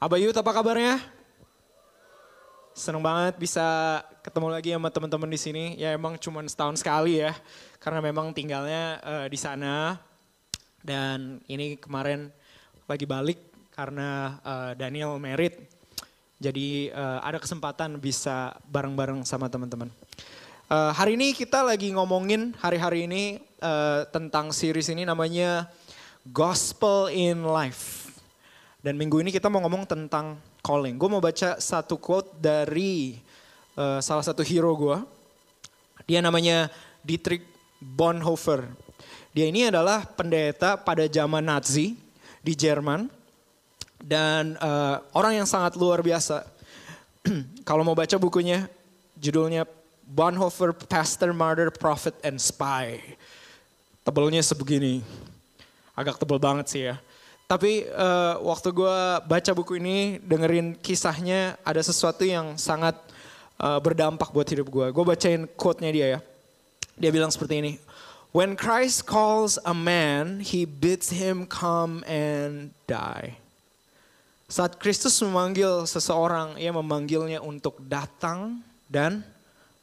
Abayut apa kabarnya? Seneng banget bisa ketemu lagi sama teman-teman di sini. Ya emang cuma setahun sekali ya, karena memang tinggalnya uh, di sana. Dan ini kemarin lagi balik karena uh, Daniel merit. Jadi uh, ada kesempatan bisa bareng-bareng sama teman-teman. Uh, hari ini kita lagi ngomongin hari-hari ini uh, tentang series ini namanya Gospel in Life. Dan minggu ini kita mau ngomong tentang calling. Gue mau baca satu quote dari uh, salah satu hero gue. Dia namanya Dietrich Bonhoeffer. Dia ini adalah pendeta pada zaman Nazi di Jerman. Dan uh, orang yang sangat luar biasa. Kalau mau baca bukunya, judulnya Bonhoeffer, Pastor, Martyr, Prophet, and Spy. Tebelnya sebegini. Agak tebel banget sih ya. Tapi uh, waktu gue baca buku ini, dengerin kisahnya, ada sesuatu yang sangat uh, berdampak buat hidup gue. Gue bacain quote-nya dia ya. Dia bilang seperti ini. When Christ calls a man, he bids him come and die. Saat Kristus memanggil seseorang, ia memanggilnya untuk datang dan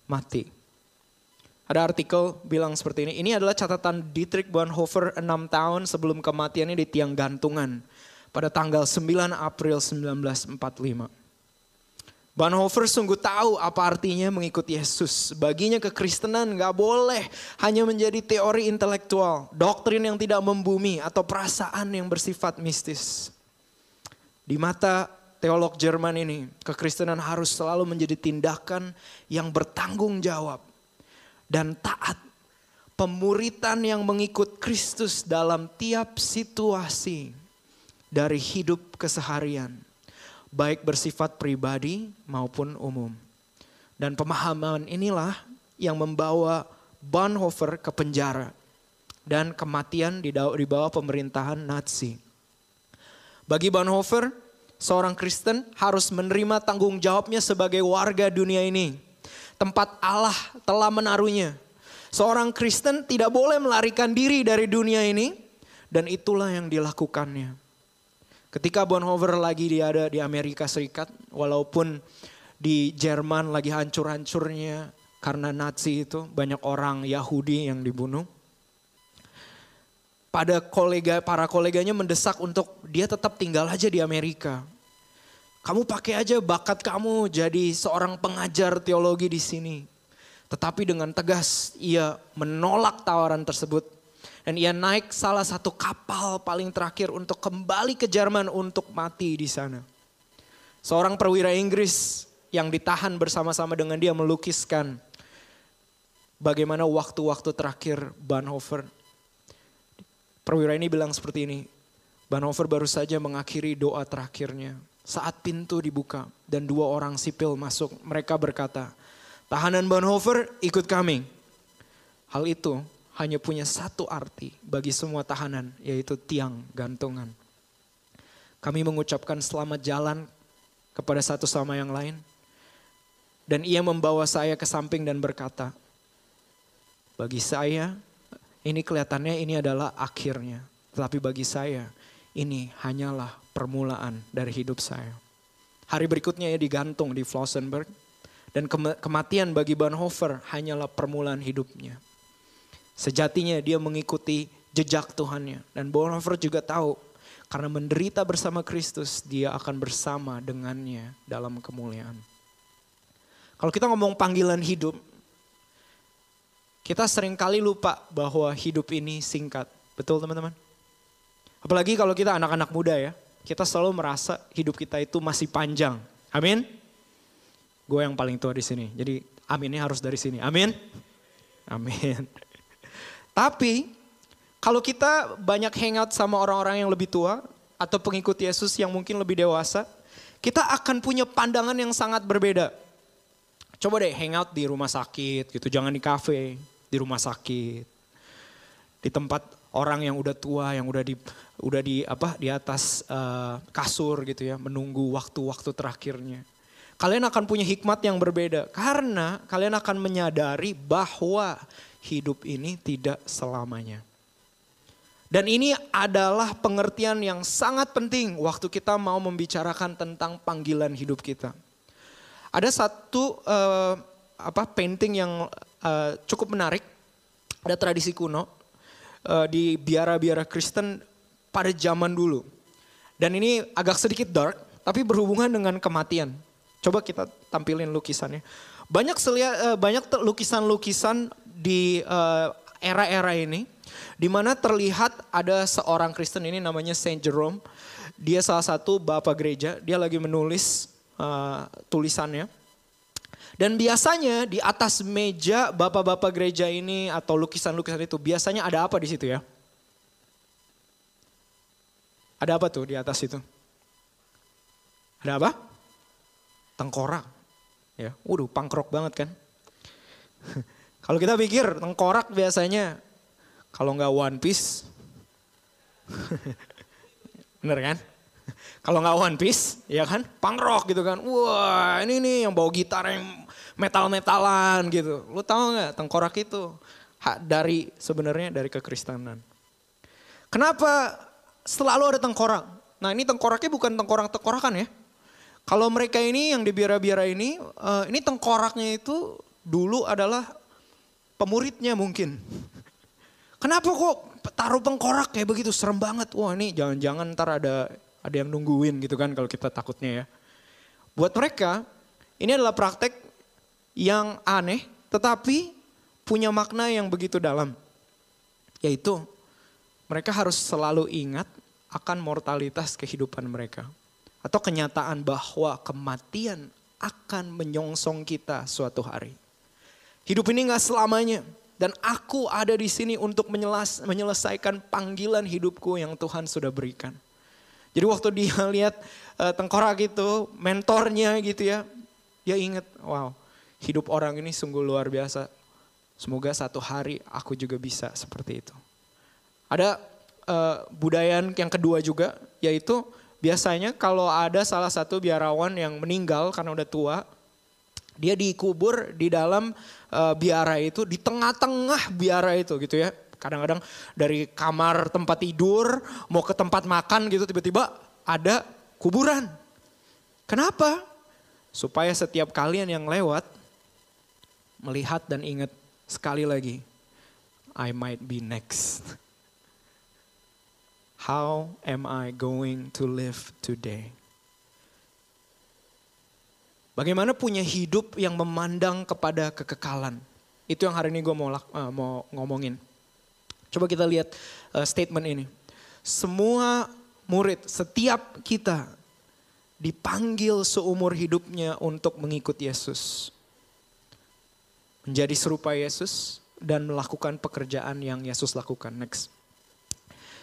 mati. Ada artikel bilang seperti ini, ini adalah catatan Dietrich Bonhoeffer 6 tahun sebelum kematiannya di tiang gantungan pada tanggal 9 April 1945. Bonhoeffer sungguh tahu apa artinya mengikuti Yesus. Baginya kekristenan gak boleh hanya menjadi teori intelektual, doktrin yang tidak membumi atau perasaan yang bersifat mistis. Di mata teolog Jerman ini, kekristenan harus selalu menjadi tindakan yang bertanggung jawab dan taat. Pemuritan yang mengikut Kristus dalam tiap situasi dari hidup keseharian. Baik bersifat pribadi maupun umum. Dan pemahaman inilah yang membawa Bonhoeffer ke penjara. Dan kematian di bawah pemerintahan Nazi. Bagi Bonhoeffer, seorang Kristen harus menerima tanggung jawabnya sebagai warga dunia ini tempat Allah telah menaruhnya. Seorang Kristen tidak boleh melarikan diri dari dunia ini dan itulah yang dilakukannya. Ketika Bonhoeffer lagi dia ada di Amerika Serikat, walaupun di Jerman lagi hancur-hancurnya karena Nazi itu banyak orang Yahudi yang dibunuh. Pada kolega para koleganya mendesak untuk dia tetap tinggal aja di Amerika. Kamu pakai aja bakat kamu jadi seorang pengajar teologi di sini. Tetapi dengan tegas ia menolak tawaran tersebut. Dan ia naik salah satu kapal paling terakhir untuk kembali ke Jerman untuk mati di sana. Seorang perwira Inggris yang ditahan bersama-sama dengan dia melukiskan bagaimana waktu-waktu terakhir Bonhoeffer. Perwira ini bilang seperti ini, Bonhoeffer baru saja mengakhiri doa terakhirnya saat pintu dibuka dan dua orang sipil masuk, mereka berkata, tahanan Bonhoeffer ikut kami. Hal itu hanya punya satu arti bagi semua tahanan, yaitu tiang gantungan. Kami mengucapkan selamat jalan kepada satu sama yang lain. Dan ia membawa saya ke samping dan berkata, bagi saya ini kelihatannya ini adalah akhirnya. Tetapi bagi saya ini hanyalah permulaan dari hidup saya. Hari berikutnya ia digantung di Flossenberg. Dan kematian bagi Bonhoeffer hanyalah permulaan hidupnya. Sejatinya dia mengikuti jejak Tuhannya. Dan Bonhoeffer juga tahu karena menderita bersama Kristus dia akan bersama dengannya dalam kemuliaan. Kalau kita ngomong panggilan hidup, kita sering kali lupa bahwa hidup ini singkat. Betul teman-teman? Apalagi kalau kita anak-anak muda ya kita selalu merasa hidup kita itu masih panjang. Amin. Gue yang paling tua di sini. Jadi aminnya harus dari sini. Amin. Amin. Tapi kalau kita banyak hangout sama orang-orang yang lebih tua atau pengikut Yesus yang mungkin lebih dewasa, kita akan punya pandangan yang sangat berbeda. Coba deh hangout di rumah sakit gitu, jangan di kafe, di rumah sakit. Di tempat orang yang udah tua, yang udah di udah di apa di atas uh, kasur gitu ya, menunggu waktu-waktu terakhirnya. Kalian akan punya hikmat yang berbeda karena kalian akan menyadari bahwa hidup ini tidak selamanya. Dan ini adalah pengertian yang sangat penting waktu kita mau membicarakan tentang panggilan hidup kita. Ada satu uh, apa painting yang uh, cukup menarik. Ada tradisi kuno uh, di biara-biara Kristen pada zaman dulu. Dan ini agak sedikit dark, tapi berhubungan dengan kematian. Coba kita tampilin lukisannya. Banyak selia, uh, banyak lukisan-lukisan di era-era ini di mana terlihat ada seorang Kristen ini namanya Saint Jerome. Dia salah satu bapak gereja, dia lagi menulis uh, tulisannya. Dan biasanya di atas meja bapak-bapak gereja ini atau lukisan-lukisan itu biasanya ada apa di situ ya? Ada apa tuh di atas itu? Ada apa? Tengkorak. Ya, waduh, pangkrok banget kan? Kalau kita pikir tengkorak biasanya kalau nggak One Piece, bener kan? Kalau nggak One Piece, ya kan? Punk rock gitu kan. Wah ini nih yang bawa gitar yang metal-metalan gitu. Lu tahu nggak tengkorak itu hak dari sebenarnya dari kekristenan. Kenapa selalu ada tengkorak? Nah ini tengkoraknya bukan tengkorak-tengkorakan ya. Kalau mereka ini yang di biara-biara ini, uh, ini tengkoraknya itu dulu adalah pemuridnya mungkin. Kenapa kok taruh tengkorak kayak begitu serem banget? Wah ini jangan-jangan ntar ada ada yang nungguin gitu kan kalau kita takutnya ya. Buat mereka ini adalah praktek yang aneh tetapi punya makna yang begitu dalam. Yaitu mereka harus selalu ingat akan mortalitas kehidupan mereka. Atau kenyataan bahwa kematian akan menyongsong kita suatu hari. Hidup ini gak selamanya. Dan aku ada di sini untuk menyelesaikan panggilan hidupku yang Tuhan sudah berikan. Jadi waktu dia lihat uh, tengkorak itu, mentornya gitu ya, dia ingat, wow, hidup orang ini sungguh luar biasa. Semoga satu hari aku juga bisa seperti itu. Ada uh, budaya yang kedua juga, yaitu biasanya kalau ada salah satu biarawan yang meninggal karena udah tua, dia dikubur di dalam uh, biara itu, di tengah-tengah biara itu gitu ya. Kadang-kadang dari kamar tempat tidur mau ke tempat makan gitu tiba-tiba ada kuburan. Kenapa? Supaya setiap kalian yang lewat melihat dan ingat sekali lagi, I might be next. How am I going to live today? Bagaimana punya hidup yang memandang kepada kekekalan. Itu yang hari ini gue mau, uh, mau ngomongin. Coba kita lihat uh, statement ini. Semua murid, setiap kita dipanggil seumur hidupnya untuk mengikut Yesus. Menjadi serupa Yesus dan melakukan pekerjaan yang Yesus lakukan. Next.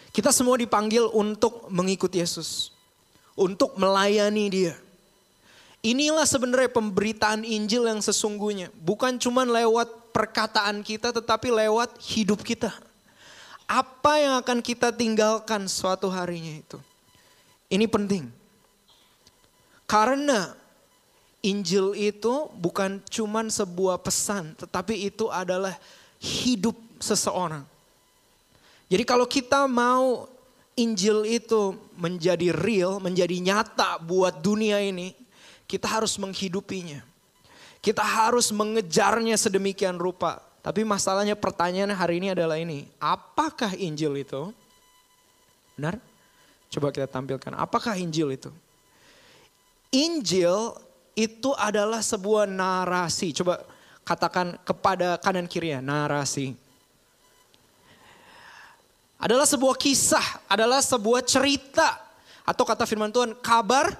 Kita semua dipanggil untuk mengikut Yesus. Untuk melayani dia. Inilah sebenarnya pemberitaan Injil yang sesungguhnya. Bukan cuma lewat perkataan kita tetapi lewat hidup kita. Apa yang akan kita tinggalkan suatu harinya itu. Ini penting. Karena Injil itu bukan cuma sebuah pesan, tetapi itu adalah hidup seseorang. Jadi kalau kita mau Injil itu menjadi real, menjadi nyata buat dunia ini, kita harus menghidupinya. Kita harus mengejarnya sedemikian rupa. Tapi masalahnya pertanyaan hari ini adalah ini. Apakah Injil itu? Benar? Coba kita tampilkan. Apakah Injil itu? Injil itu adalah sebuah narasi. Coba katakan kepada kanan kiri ya, narasi. Adalah sebuah kisah, adalah sebuah cerita. Atau kata firman Tuhan, kabar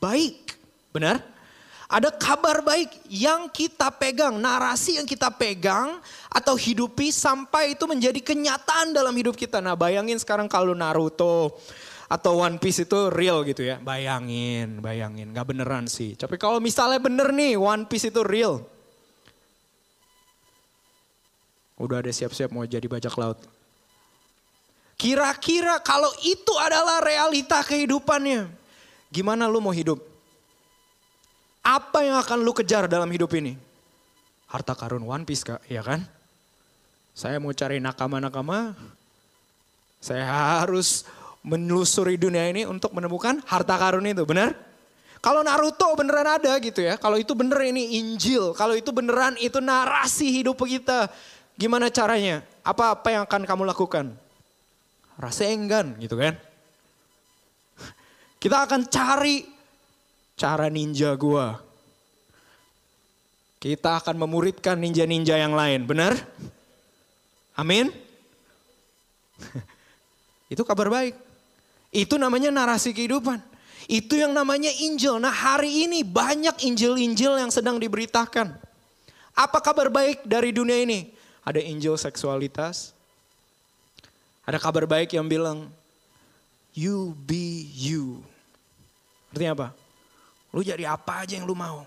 baik. Benar? Ada kabar baik yang kita pegang, narasi yang kita pegang atau hidupi sampai itu menjadi kenyataan dalam hidup kita. Nah bayangin sekarang kalau Naruto atau One Piece itu real gitu ya. Bayangin, bayangin. Gak beneran sih. Tapi kalau misalnya bener nih One Piece itu real. Udah ada siap-siap mau jadi bajak laut. Kira-kira kalau itu adalah realita kehidupannya Gimana lu mau hidup? Apa yang akan lu kejar dalam hidup ini? Harta karun One Piece kak, ya kan? Saya mau cari nakama-nakama, Saya harus menelusuri dunia ini untuk menemukan harta karun itu, benar? Kalau Naruto beneran ada gitu ya, kalau itu bener ini Injil, kalau itu beneran itu narasi hidup kita, gimana caranya? Apa apa yang akan kamu lakukan? Rasa enggan gitu kan? Kita akan cari cara ninja gua. Kita akan memuridkan ninja-ninja yang lain, benar? Amin. Itu kabar baik. Itu namanya narasi kehidupan. Itu yang namanya Injil. Nah hari ini banyak Injil-Injil yang sedang diberitakan. Apa kabar baik dari dunia ini? Ada Injil seksualitas. Ada kabar baik yang bilang, you be you. Artinya apa? Lu jadi apa aja yang lu mau.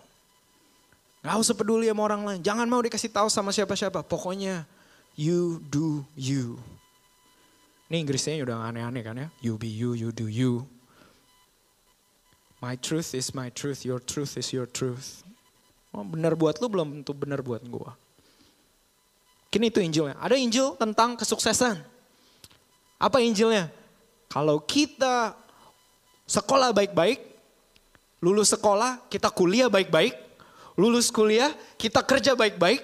Gak usah peduli sama orang lain. Jangan mau dikasih tahu sama siapa-siapa. Pokoknya you do you. Ini Inggrisnya udah aneh-aneh kan ya. You be you, you do you. My truth is my truth, your truth is your truth. Oh, benar buat lu belum tentu benar buat gua. Kini itu Injilnya. Ada Injil tentang kesuksesan. Apa Injilnya? Kalau kita sekolah baik-baik, lulus sekolah, kita kuliah baik-baik, lulus kuliah, kita kerja baik-baik,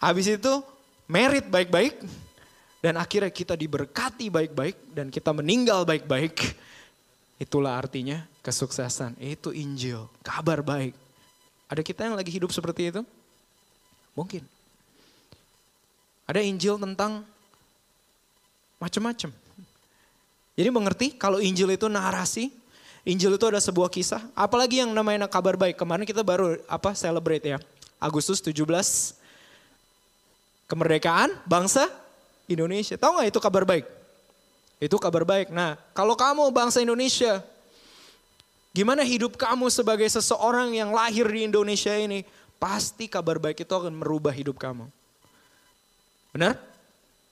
habis itu merit baik-baik, dan akhirnya kita diberkati baik-baik, dan kita meninggal baik-baik. Itulah artinya kesuksesan. Itu Injil, kabar baik. Ada kita yang lagi hidup seperti itu? Mungkin. Ada Injil tentang macam-macam. Jadi mengerti kalau Injil itu narasi, Injil itu ada sebuah kisah, apalagi yang namanya kabar baik. Kemarin kita baru apa celebrate ya. Agustus 17 kemerdekaan bangsa Indonesia. Tahu nggak itu kabar baik? Itu kabar baik. Nah, kalau kamu bangsa Indonesia, gimana hidup kamu sebagai seseorang yang lahir di Indonesia ini? Pasti kabar baik itu akan merubah hidup kamu. Benar?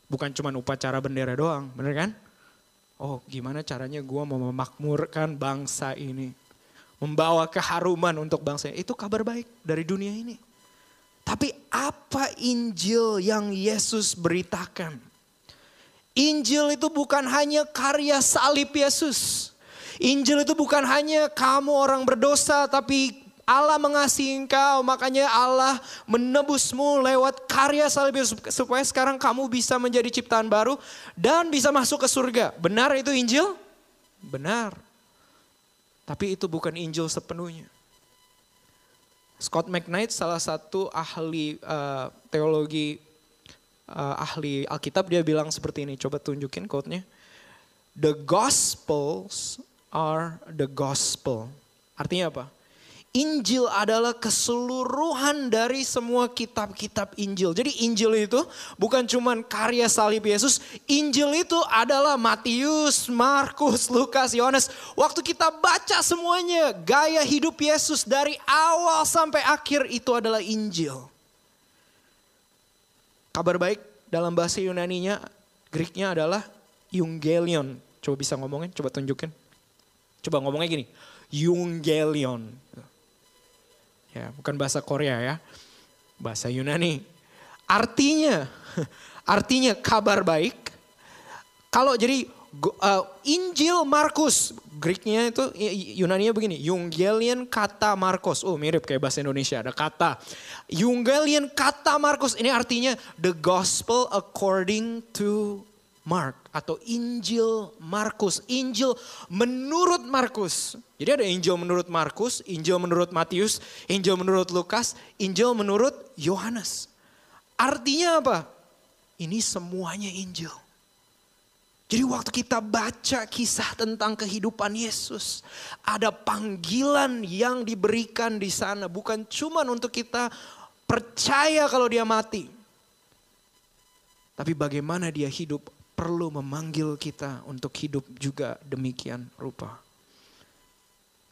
Bukan cuma upacara bendera doang, benar kan? Oh gimana caranya gue mau memakmurkan bangsa ini. Membawa keharuman untuk bangsa ini. Itu kabar baik dari dunia ini. Tapi apa Injil yang Yesus beritakan? Injil itu bukan hanya karya salib Yesus. Injil itu bukan hanya kamu orang berdosa tapi Allah mengasihi engkau, makanya Allah menebusmu lewat karya salib Yesus supaya sekarang kamu bisa menjadi ciptaan baru dan bisa masuk ke surga. Benar itu Injil? Benar. Tapi itu bukan Injil sepenuhnya. Scott McKnight salah satu ahli uh, teologi uh, ahli Alkitab dia bilang seperti ini. Coba tunjukin quote-nya. The Gospels are the gospel. Artinya apa? Injil adalah keseluruhan dari semua kitab-kitab Injil. Jadi Injil itu bukan cuma karya salib Yesus. Injil itu adalah Matius, Markus, Lukas, Yohanes. Waktu kita baca semuanya, gaya hidup Yesus dari awal sampai akhir itu adalah Injil. Kabar baik dalam bahasa Yunaninya, Greeknya adalah Eungelion. Coba bisa ngomongin, coba tunjukin. Coba ngomongnya gini, Eungelion. Ya, bukan bahasa Korea ya. Bahasa Yunani. Artinya, artinya kabar baik. Kalau jadi uh, Injil Markus, Greeknya itu Yunaninya begini, Eungelion kata Markus. Oh mirip kayak bahasa Indonesia, ada kata. Eungelion kata Markus, ini artinya the gospel according to Mark atau Injil Markus. Injil menurut Markus. Jadi ada Injil menurut Markus, Injil menurut Matius, Injil menurut Lukas, Injil menurut Yohanes. Artinya apa? Ini semuanya Injil. Jadi waktu kita baca kisah tentang kehidupan Yesus, ada panggilan yang diberikan di sana bukan cuma untuk kita percaya kalau dia mati. Tapi bagaimana dia hidup perlu memanggil kita untuk hidup juga demikian rupa.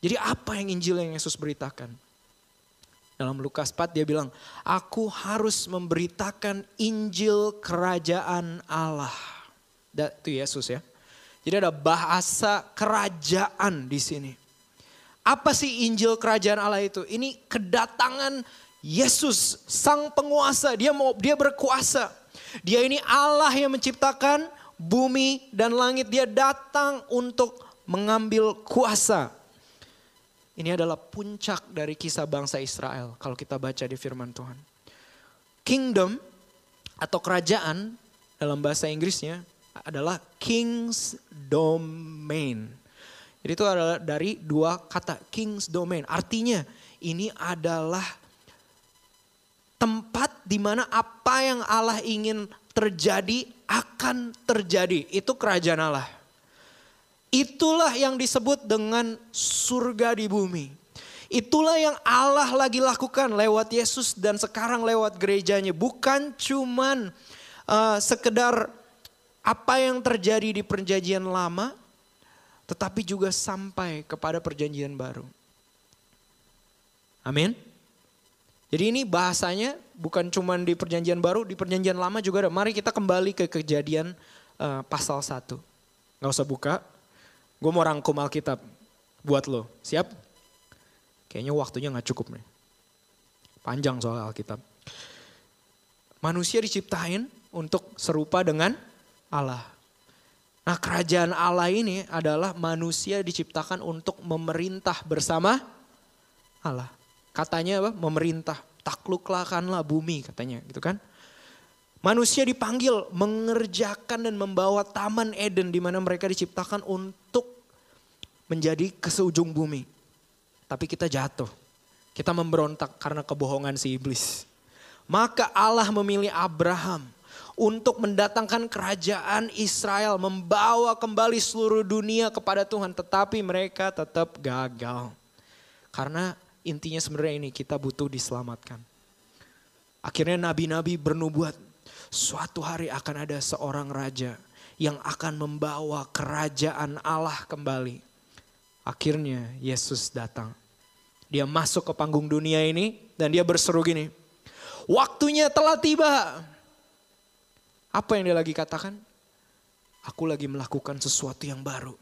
Jadi apa yang Injil yang Yesus beritakan? Dalam Lukas 4 dia bilang, aku harus memberitakan Injil kerajaan Allah. Itu Yesus ya. Jadi ada bahasa kerajaan di sini. Apa sih Injil kerajaan Allah itu? Ini kedatangan Yesus sang penguasa, dia mau dia berkuasa dia ini Allah yang menciptakan bumi dan langit. Dia datang untuk mengambil kuasa. Ini adalah puncak dari kisah bangsa Israel kalau kita baca di firman Tuhan. Kingdom atau kerajaan dalam bahasa Inggrisnya adalah king's domain. Jadi itu adalah dari dua kata king's domain. Artinya ini adalah tempat di mana apa yang Allah ingin terjadi akan terjadi. Itu kerajaan Allah. Itulah yang disebut dengan surga di bumi. Itulah yang Allah lagi lakukan lewat Yesus dan sekarang lewat gerejanya. Bukan cuman uh, sekedar apa yang terjadi di perjanjian lama, tetapi juga sampai kepada perjanjian baru. Amin. Jadi ini bahasanya bukan cuma di perjanjian baru, di perjanjian lama juga ada. Mari kita kembali ke kejadian uh, pasal 1. Gak usah buka, Gue mau rangkum Alkitab buat lo. Siap? Kayaknya waktunya gak cukup nih. Panjang soal Alkitab. Manusia diciptain untuk serupa dengan Allah. Nah kerajaan Allah ini adalah manusia diciptakan untuk memerintah bersama Allah. Katanya apa? Memerintah. Taklukkanlah bumi katanya gitu kan. Manusia dipanggil mengerjakan dan membawa taman Eden di mana mereka diciptakan untuk menjadi ke seujung bumi. Tapi kita jatuh. Kita memberontak karena kebohongan si iblis. Maka Allah memilih Abraham untuk mendatangkan kerajaan Israel, membawa kembali seluruh dunia kepada Tuhan, tetapi mereka tetap gagal. Karena intinya sebenarnya ini kita butuh diselamatkan. Akhirnya nabi-nabi bernubuat, Suatu hari akan ada seorang raja yang akan membawa kerajaan Allah kembali. Akhirnya Yesus datang. Dia masuk ke panggung dunia ini dan dia berseru gini. Waktunya telah tiba. Apa yang dia lagi katakan? Aku lagi melakukan sesuatu yang baru.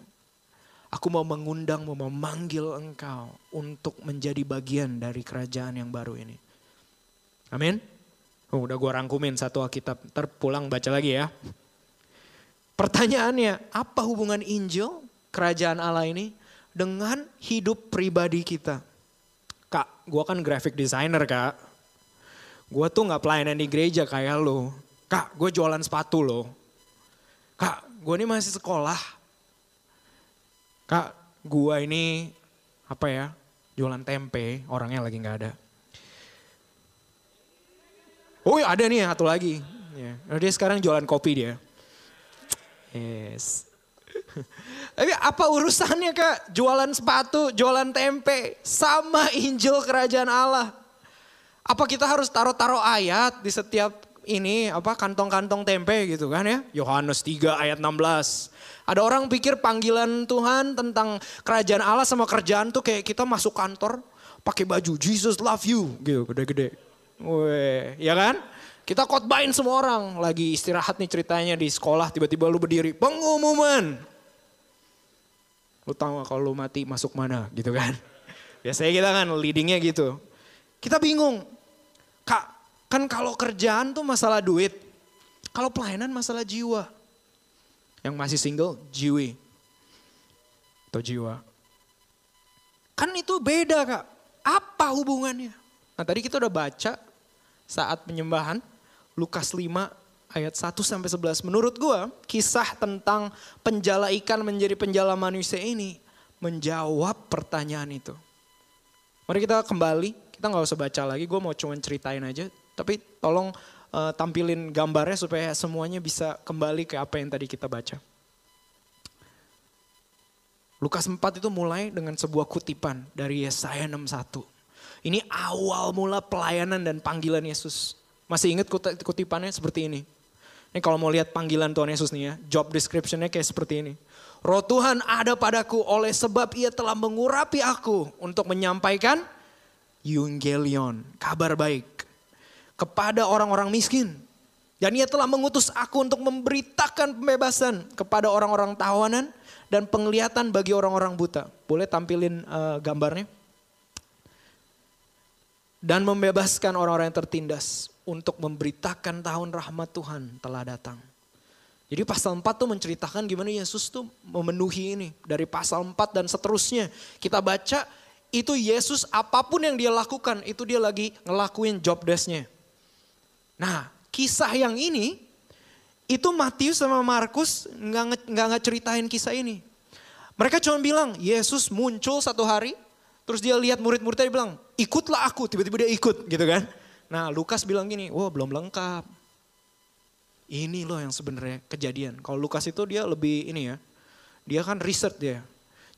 Aku mau mengundang, mau memanggil engkau untuk menjadi bagian dari kerajaan yang baru ini. Amin. Oh, udah gue rangkumin satu Alkitab, ntar pulang baca lagi ya. Pertanyaannya, apa hubungan Injil, kerajaan Allah ini, dengan hidup pribadi kita? Kak, gue kan graphic designer kak. Gue tuh gak pelayanan di gereja kayak lo. Kak, gue jualan sepatu lo. Kak, gue ini masih sekolah. Kak, gue ini apa ya, jualan tempe, orangnya lagi gak ada. Oh iya, ada nih satu lagi. Ya. Dia sekarang jualan kopi dia. Yes. Tapi apa urusannya kak? Jualan sepatu, jualan tempe, sama Injil kerajaan Allah. Apa kita harus taruh-taruh ayat di setiap ini apa kantong-kantong tempe gitu kan ya? Yohanes 3 ayat 16. Ada orang pikir panggilan Tuhan tentang kerajaan Allah sama kerjaan tuh kayak kita masuk kantor pakai baju Jesus love you gitu gede-gede. Weh, ya kan? Kita khotbahin semua orang. Lagi istirahat nih ceritanya di sekolah, tiba-tiba lu berdiri. Pengumuman. Lu tahu kalau lu mati masuk mana gitu kan. Biasanya kita kan leadingnya gitu. Kita bingung. Kan kalau kerjaan tuh masalah duit. Kalau pelayanan masalah jiwa. Yang masih single, jiwi. Atau jiwa. Kan itu beda kak. Apa hubungannya? Nah tadi kita udah baca saat penyembahan Lukas 5 ayat 1 sampai 11. Menurut gua kisah tentang penjala ikan menjadi penjala manusia ini menjawab pertanyaan itu. Mari kita kembali, kita nggak usah baca lagi, gue mau cuma ceritain aja. Tapi tolong uh, tampilin gambarnya supaya semuanya bisa kembali ke apa yang tadi kita baca. Lukas 4 itu mulai dengan sebuah kutipan dari Yesaya 61. Ini awal mula pelayanan dan panggilan Yesus. Masih ingat kutipannya seperti ini. Ini kalau mau lihat panggilan Tuhan Yesus nih ya, job descriptionnya kayak seperti ini. Roh Tuhan ada padaku oleh sebab ia telah mengurapi aku untuk menyampaikan Evangelion, kabar baik. Kepada orang-orang miskin. Dan ia telah mengutus aku untuk memberitakan pembebasan kepada orang-orang tawanan dan penglihatan bagi orang-orang buta. Boleh tampilin uh, gambarnya? dan membebaskan orang-orang yang tertindas untuk memberitakan tahun rahmat Tuhan telah datang. Jadi pasal 4 tuh menceritakan gimana Yesus tuh memenuhi ini. Dari pasal 4 dan seterusnya. Kita baca itu Yesus apa pun yang dia lakukan itu dia lagi ngelakuin job desknya. Nah kisah yang ini itu Matius sama Markus nggak nggak ceritain kisah ini. Mereka cuma bilang Yesus muncul satu hari, terus dia lihat murid-muridnya dia bilang ikutlah aku, tiba-tiba dia ikut gitu kan. Nah Lukas bilang gini, wah belum lengkap. Ini loh yang sebenarnya kejadian. Kalau Lukas itu dia lebih ini ya, dia kan riset dia.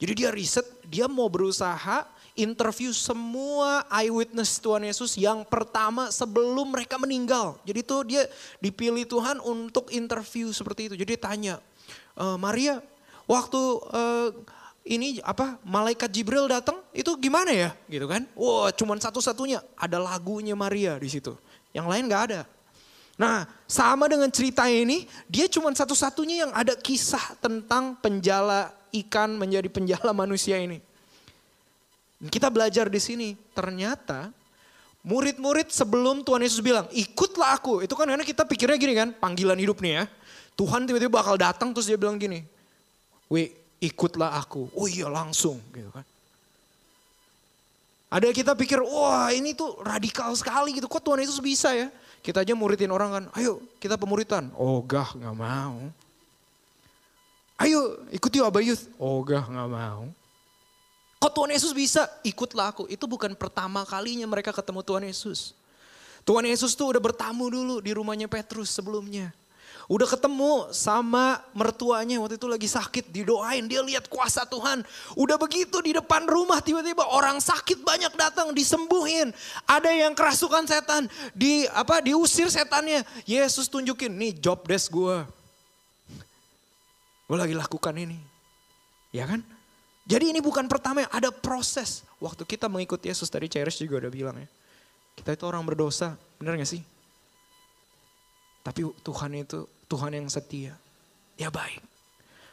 Jadi dia riset, dia mau berusaha interview semua eyewitness Tuhan Yesus yang pertama sebelum mereka meninggal. Jadi itu dia dipilih Tuhan untuk interview seperti itu. Jadi tanya, e, Maria waktu uh, ini apa malaikat Jibril datang itu gimana ya gitu kan? Wah cuman satu-satunya ada lagunya Maria di situ. Yang lain nggak ada. Nah, sama dengan cerita ini, dia cuma satu-satunya yang ada kisah tentang penjala ikan menjadi penjala manusia ini. Kita belajar di sini, ternyata murid-murid sebelum Tuhan Yesus bilang, ikutlah aku. Itu kan karena kita pikirnya gini kan, panggilan hidup nih ya. Tuhan tiba-tiba bakal datang terus dia bilang gini, we ikutlah aku. Oh iya langsung gitu kan. Ada kita pikir, wah ini tuh radikal sekali gitu. Kok Tuhan Yesus bisa ya? Kita aja muridin orang kan, ayo kita pemuritan. Oh gah gak mau. Ayo ikut yuk Abah Youth. Oh gah gak mau. Kok Tuhan Yesus bisa? Ikutlah aku. Itu bukan pertama kalinya mereka ketemu Tuhan Yesus. Tuhan Yesus tuh udah bertamu dulu di rumahnya Petrus sebelumnya. Udah ketemu sama mertuanya waktu itu lagi sakit didoain dia lihat kuasa Tuhan. Udah begitu di depan rumah tiba-tiba orang sakit banyak datang disembuhin. Ada yang kerasukan setan di apa diusir setannya. Yesus tunjukin nih job desk gue. Gue lagi lakukan ini. Ya kan? Jadi ini bukan pertama ada proses. Waktu kita mengikuti Yesus tadi Cherish juga udah bilang ya. Kita itu orang berdosa, bener gak sih? Tapi Tuhan itu Tuhan yang setia. Dia baik.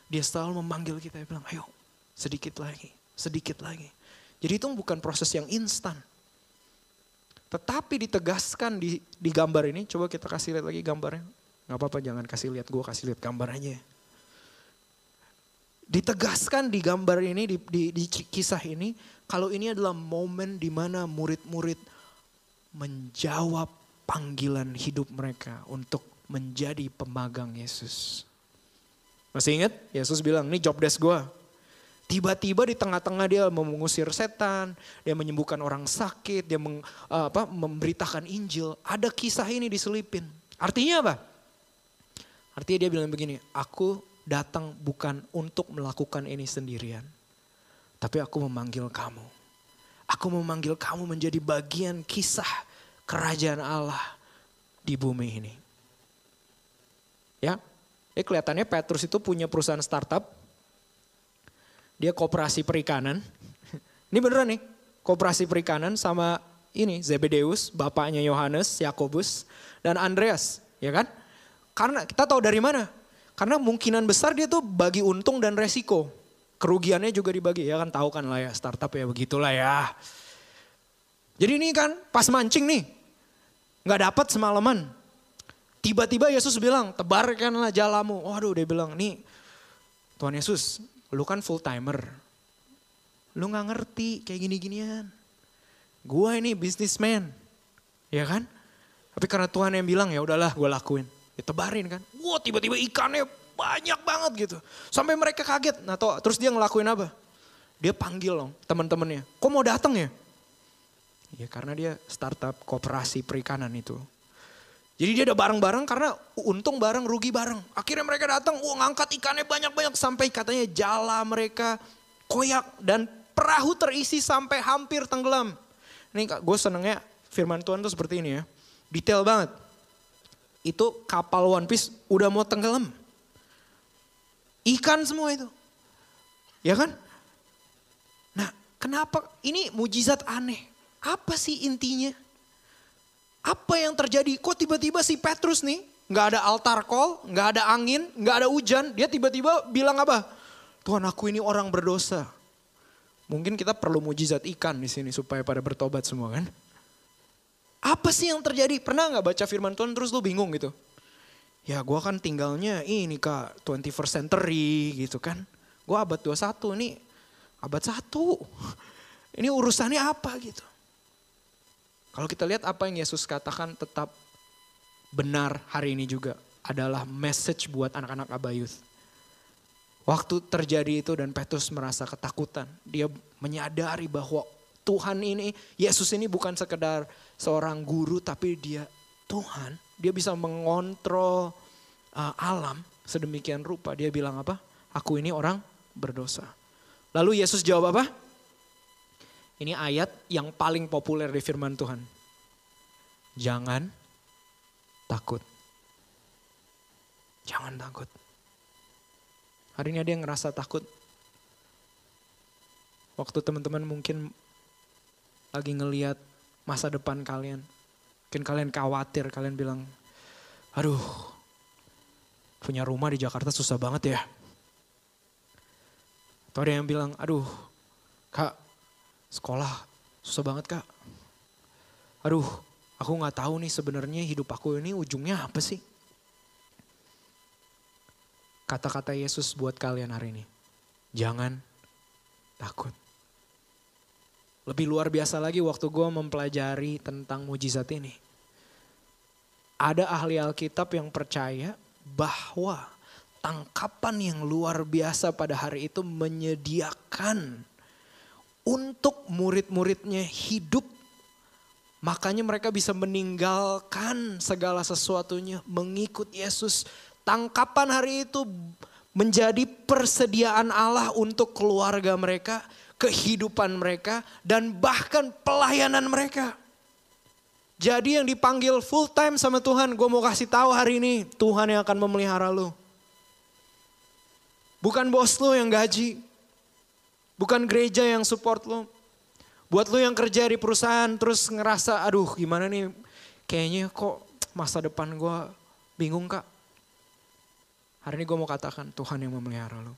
Dia selalu memanggil kita, dia bilang ayo sedikit lagi, sedikit lagi. Jadi itu bukan proses yang instan. Tetapi ditegaskan di, di gambar ini, coba kita kasih lihat lagi gambarnya. Gak apa-apa jangan kasih lihat gue, kasih lihat gambar aja. Ditegaskan di gambar ini, di, di, di kisah ini, kalau ini adalah momen di mana murid-murid menjawab panggilan hidup mereka untuk menjadi pemagang Yesus. Masih ingat? Yesus bilang, ini job desk gue. Tiba-tiba di tengah-tengah dia mengusir setan, dia menyembuhkan orang sakit, dia meng, eh, apa, memberitakan Injil. Ada kisah ini diselipin. Artinya apa? Artinya dia bilang begini, aku datang bukan untuk melakukan ini sendirian. Tapi aku memanggil kamu. Aku memanggil kamu menjadi bagian kisah kerajaan Allah di bumi ini. Ya, ya kelihatannya Petrus itu punya perusahaan startup. Dia kooperasi perikanan. Ini beneran nih, kooperasi perikanan sama ini Zebedeus, bapaknya Yohanes, Yakobus, dan Andreas, ya kan? Karena kita tahu dari mana? Karena mungkinan besar dia tuh bagi untung dan resiko. Kerugiannya juga dibagi, ya kan tahu kan lah ya startup ya begitulah ya. Jadi ini kan pas mancing nih, nggak dapat semalaman. Tiba-tiba Yesus bilang, tebarkanlah jalamu. Waduh dia bilang, nih Tuhan Yesus, lu kan full timer. Lu nggak ngerti kayak gini-ginian. Gua ini bisnismen, ya kan? Tapi karena Tuhan yang bilang ya udahlah gue lakuin. Ya tebarin kan. Wah tiba-tiba ikannya banyak banget gitu. Sampai mereka kaget. Nah toh, terus dia ngelakuin apa? Dia panggil loh teman-temannya. Kok mau datang ya? Ya karena dia startup kooperasi perikanan itu. Jadi dia ada bareng-bareng karena untung bareng, rugi bareng. Akhirnya mereka datang, wah ngangkat ikannya banyak-banyak sampai katanya jala mereka koyak dan perahu terisi sampai hampir tenggelam. Ini gue senengnya firman Tuhan tuh seperti ini ya. Detail banget. Itu kapal One Piece udah mau tenggelam. Ikan semua itu. Ya kan? Nah kenapa ini mujizat aneh. Apa sih intinya? Apa yang terjadi? Kok tiba-tiba si Petrus nih nggak ada altar call, nggak ada angin, nggak ada hujan, dia tiba-tiba bilang apa? Tuhan aku ini orang berdosa. Mungkin kita perlu mujizat ikan di sini supaya pada bertobat semua kan? Apa sih yang terjadi? Pernah nggak baca firman Tuhan terus lu bingung gitu? Ya gue kan tinggalnya ini kak 21st century gitu kan. Gue abad 21 ini abad 1. Ini urusannya apa gitu. Kalau kita lihat apa yang Yesus katakan tetap benar hari ini juga adalah message buat anak-anak Abayuth. Waktu terjadi itu dan Petrus merasa ketakutan. Dia menyadari bahwa Tuhan ini, Yesus ini bukan sekedar seorang guru tapi dia Tuhan. Dia bisa mengontrol uh, alam sedemikian rupa. Dia bilang apa? Aku ini orang berdosa. Lalu Yesus jawab apa? Ini ayat yang paling populer di firman Tuhan. Jangan takut. Jangan takut. Hari ini ada yang ngerasa takut. Waktu teman-teman mungkin lagi ngeliat masa depan kalian. Mungkin kalian khawatir, kalian bilang, aduh punya rumah di Jakarta susah banget ya. Atau ada yang bilang, aduh kak sekolah susah banget kak. Aduh, aku nggak tahu nih sebenarnya hidup aku ini ujungnya apa sih? Kata-kata Yesus buat kalian hari ini, jangan takut. Lebih luar biasa lagi waktu gue mempelajari tentang mujizat ini. Ada ahli Alkitab yang percaya bahwa tangkapan yang luar biasa pada hari itu menyediakan untuk murid-muridnya hidup. Makanya mereka bisa meninggalkan segala sesuatunya, mengikut Yesus. Tangkapan hari itu menjadi persediaan Allah untuk keluarga mereka, kehidupan mereka, dan bahkan pelayanan mereka. Jadi yang dipanggil full time sama Tuhan, gue mau kasih tahu hari ini, Tuhan yang akan memelihara lu. Bukan bos lu yang gaji, Bukan gereja yang support lo. Buat lo yang kerja di perusahaan terus ngerasa aduh gimana nih kayaknya kok masa depan gue bingung kak. Hari ini gue mau katakan Tuhan yang memelihara lo.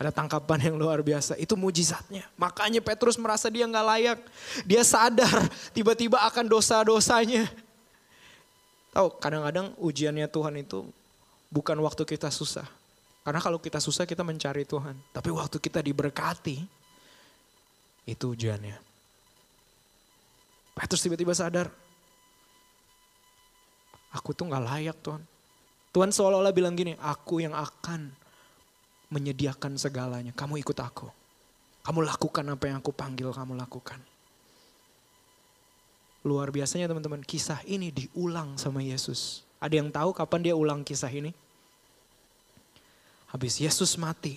Ada tangkapan yang luar biasa. Itu mujizatnya. Makanya Petrus merasa dia nggak layak. Dia sadar tiba-tiba akan dosa-dosanya. Tahu kadang-kadang ujiannya Tuhan itu bukan waktu kita susah. Karena kalau kita susah kita mencari Tuhan. Tapi waktu kita diberkati, itu ujiannya. Petrus tiba-tiba sadar, aku tuh gak layak Tuhan. Tuhan seolah-olah bilang gini, aku yang akan menyediakan segalanya. Kamu ikut aku. Kamu lakukan apa yang aku panggil kamu lakukan. Luar biasanya teman-teman, kisah ini diulang sama Yesus. Ada yang tahu kapan dia ulang kisah ini? Habis Yesus mati,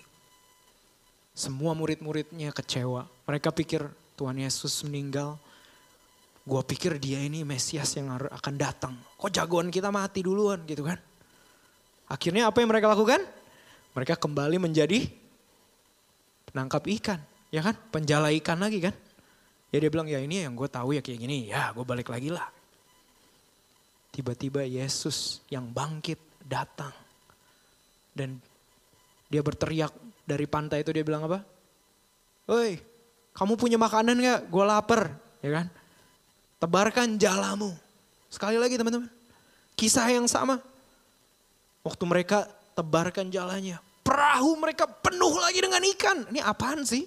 semua murid-muridnya kecewa. Mereka pikir Tuhan Yesus meninggal. Gua pikir dia ini Mesias yang akan datang. Kok jagoan kita mati duluan gitu kan. Akhirnya apa yang mereka lakukan? Mereka kembali menjadi penangkap ikan. Ya kan? Penjala ikan lagi kan. Ya dia bilang ya ini yang gue tahu ya kayak gini. Ya gue balik lagi lah. Tiba-tiba Yesus yang bangkit datang. Dan dia berteriak dari pantai itu dia bilang apa? Woi, kamu punya makanan gak? Gue lapar, ya kan? Tebarkan jalamu. Sekali lagi teman-teman, kisah yang sama. Waktu mereka tebarkan jalannya, perahu mereka penuh lagi dengan ikan. Ini apaan sih?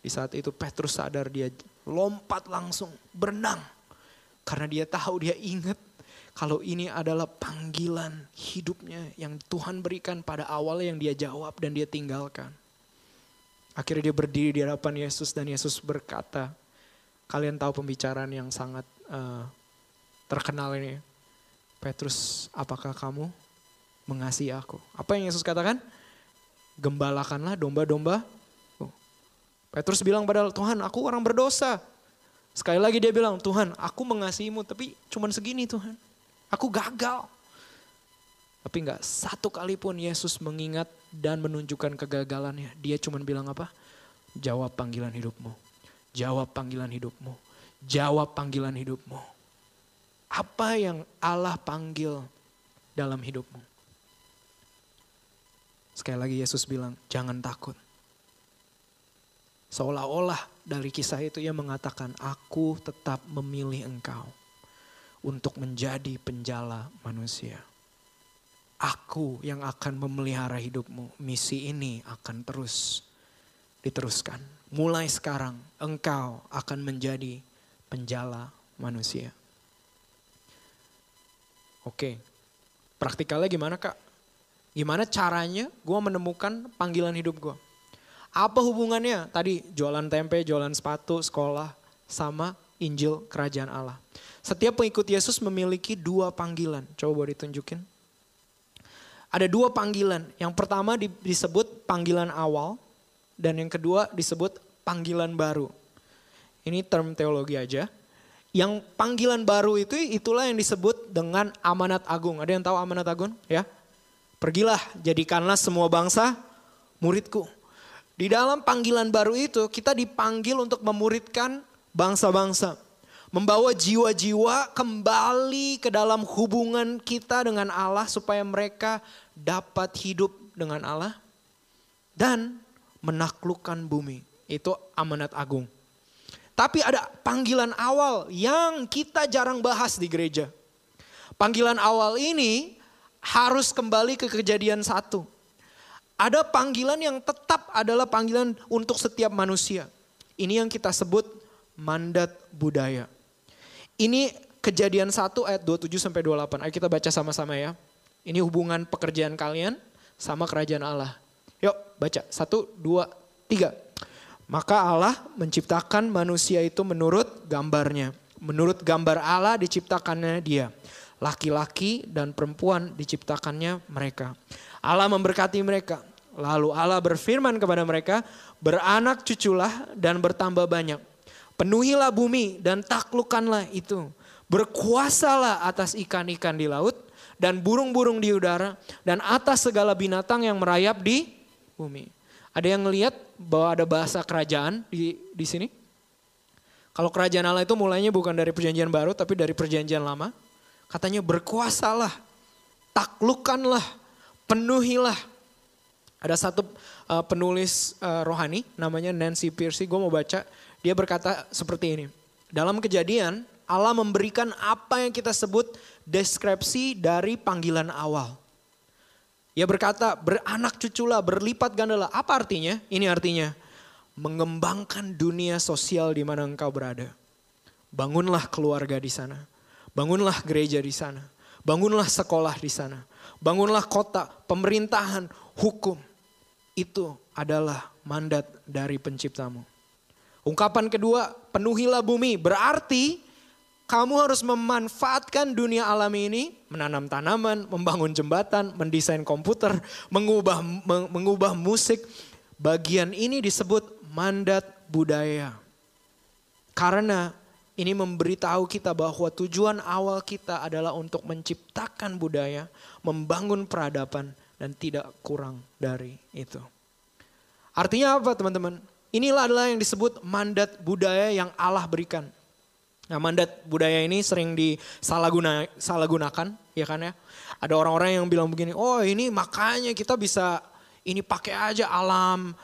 Di saat itu Petrus sadar dia lompat langsung berenang. Karena dia tahu, dia ingat kalau ini adalah panggilan hidupnya yang Tuhan berikan pada awal yang dia jawab dan dia tinggalkan. Akhirnya dia berdiri di hadapan Yesus dan Yesus berkata, kalian tahu pembicaraan yang sangat uh, terkenal ini. Petrus, apakah kamu mengasihi aku? Apa yang Yesus katakan? Gembalakanlah domba-domba. Petrus bilang pada Tuhan, aku orang berdosa. Sekali lagi dia bilang, Tuhan aku mengasihimu tapi cuma segini Tuhan. Aku gagal. Tapi nggak satu kali pun Yesus mengingat dan menunjukkan kegagalannya. Dia cuma bilang apa? Jawab panggilan hidupmu. Jawab panggilan hidupmu. Jawab panggilan hidupmu. Apa yang Allah panggil dalam hidupmu? Sekali lagi Yesus bilang, jangan takut. Seolah-olah dari kisah itu ia mengatakan, aku tetap memilih engkau untuk menjadi penjala manusia. Aku yang akan memelihara hidupmu. Misi ini akan terus diteruskan. Mulai sekarang engkau akan menjadi penjala manusia. Oke, praktikalnya gimana kak? Gimana caranya gue menemukan panggilan hidup gue? Apa hubungannya tadi jualan tempe, jualan sepatu, sekolah, sama Injil Kerajaan Allah. Setiap pengikut Yesus memiliki dua panggilan. Coba boleh ditunjukin. Ada dua panggilan. Yang pertama disebut panggilan awal dan yang kedua disebut panggilan baru. Ini term teologi aja. Yang panggilan baru itu itulah yang disebut dengan amanat agung. Ada yang tahu amanat agung? Ya. Pergilah, jadikanlah semua bangsa muridku. Di dalam panggilan baru itu kita dipanggil untuk memuridkan bangsa-bangsa. Membawa jiwa-jiwa kembali ke dalam hubungan kita dengan Allah supaya mereka dapat hidup dengan Allah dan menaklukkan bumi. Itu amanat agung. Tapi ada panggilan awal yang kita jarang bahas di gereja. Panggilan awal ini harus kembali ke kejadian satu. Ada panggilan yang tetap adalah panggilan untuk setiap manusia. Ini yang kita sebut mandat budaya. Ini kejadian 1 ayat 27 sampai 28. Ayo kita baca sama-sama ya. Ini hubungan pekerjaan kalian sama kerajaan Allah. Yuk baca. Satu, dua, tiga. Maka Allah menciptakan manusia itu menurut gambarnya. Menurut gambar Allah diciptakannya dia. Laki-laki dan perempuan diciptakannya mereka. Allah memberkati mereka. Lalu Allah berfirman kepada mereka, beranak cuculah dan bertambah banyak Penuhilah bumi dan taklukkanlah itu. Berkuasalah atas ikan-ikan di laut dan burung-burung di udara dan atas segala binatang yang merayap di bumi. Ada yang ngelihat bahwa ada bahasa kerajaan di di sini? Kalau kerajaan Allah itu mulainya bukan dari perjanjian baru tapi dari perjanjian lama. Katanya berkuasalah, taklukkanlah, penuhilah. Ada satu uh, penulis uh, rohani namanya Nancy Piercy, gue mau baca dia berkata seperti ini. Dalam kejadian, Allah memberikan apa yang kita sebut deskripsi dari panggilan awal. Ia berkata, beranak cuculah, berlipat gandalah. Apa artinya? Ini artinya, mengembangkan dunia sosial di mana engkau berada. Bangunlah keluarga di sana. Bangunlah gereja di sana. Bangunlah sekolah di sana. Bangunlah kota, pemerintahan, hukum. Itu adalah mandat dari penciptamu. Ungkapan kedua, penuhilah bumi. Berarti kamu harus memanfaatkan dunia alam ini, menanam tanaman, membangun jembatan, mendesain komputer, mengubah mengubah musik. Bagian ini disebut mandat budaya. Karena ini memberitahu kita bahwa tujuan awal kita adalah untuk menciptakan budaya, membangun peradaban, dan tidak kurang dari itu. Artinya apa teman-teman? Inilah adalah yang disebut mandat budaya yang Allah berikan. Nah mandat budaya ini sering disalahgunakan, ya kan ya. Ada orang-orang yang bilang begini, oh ini makanya kita bisa ini pakai aja alam,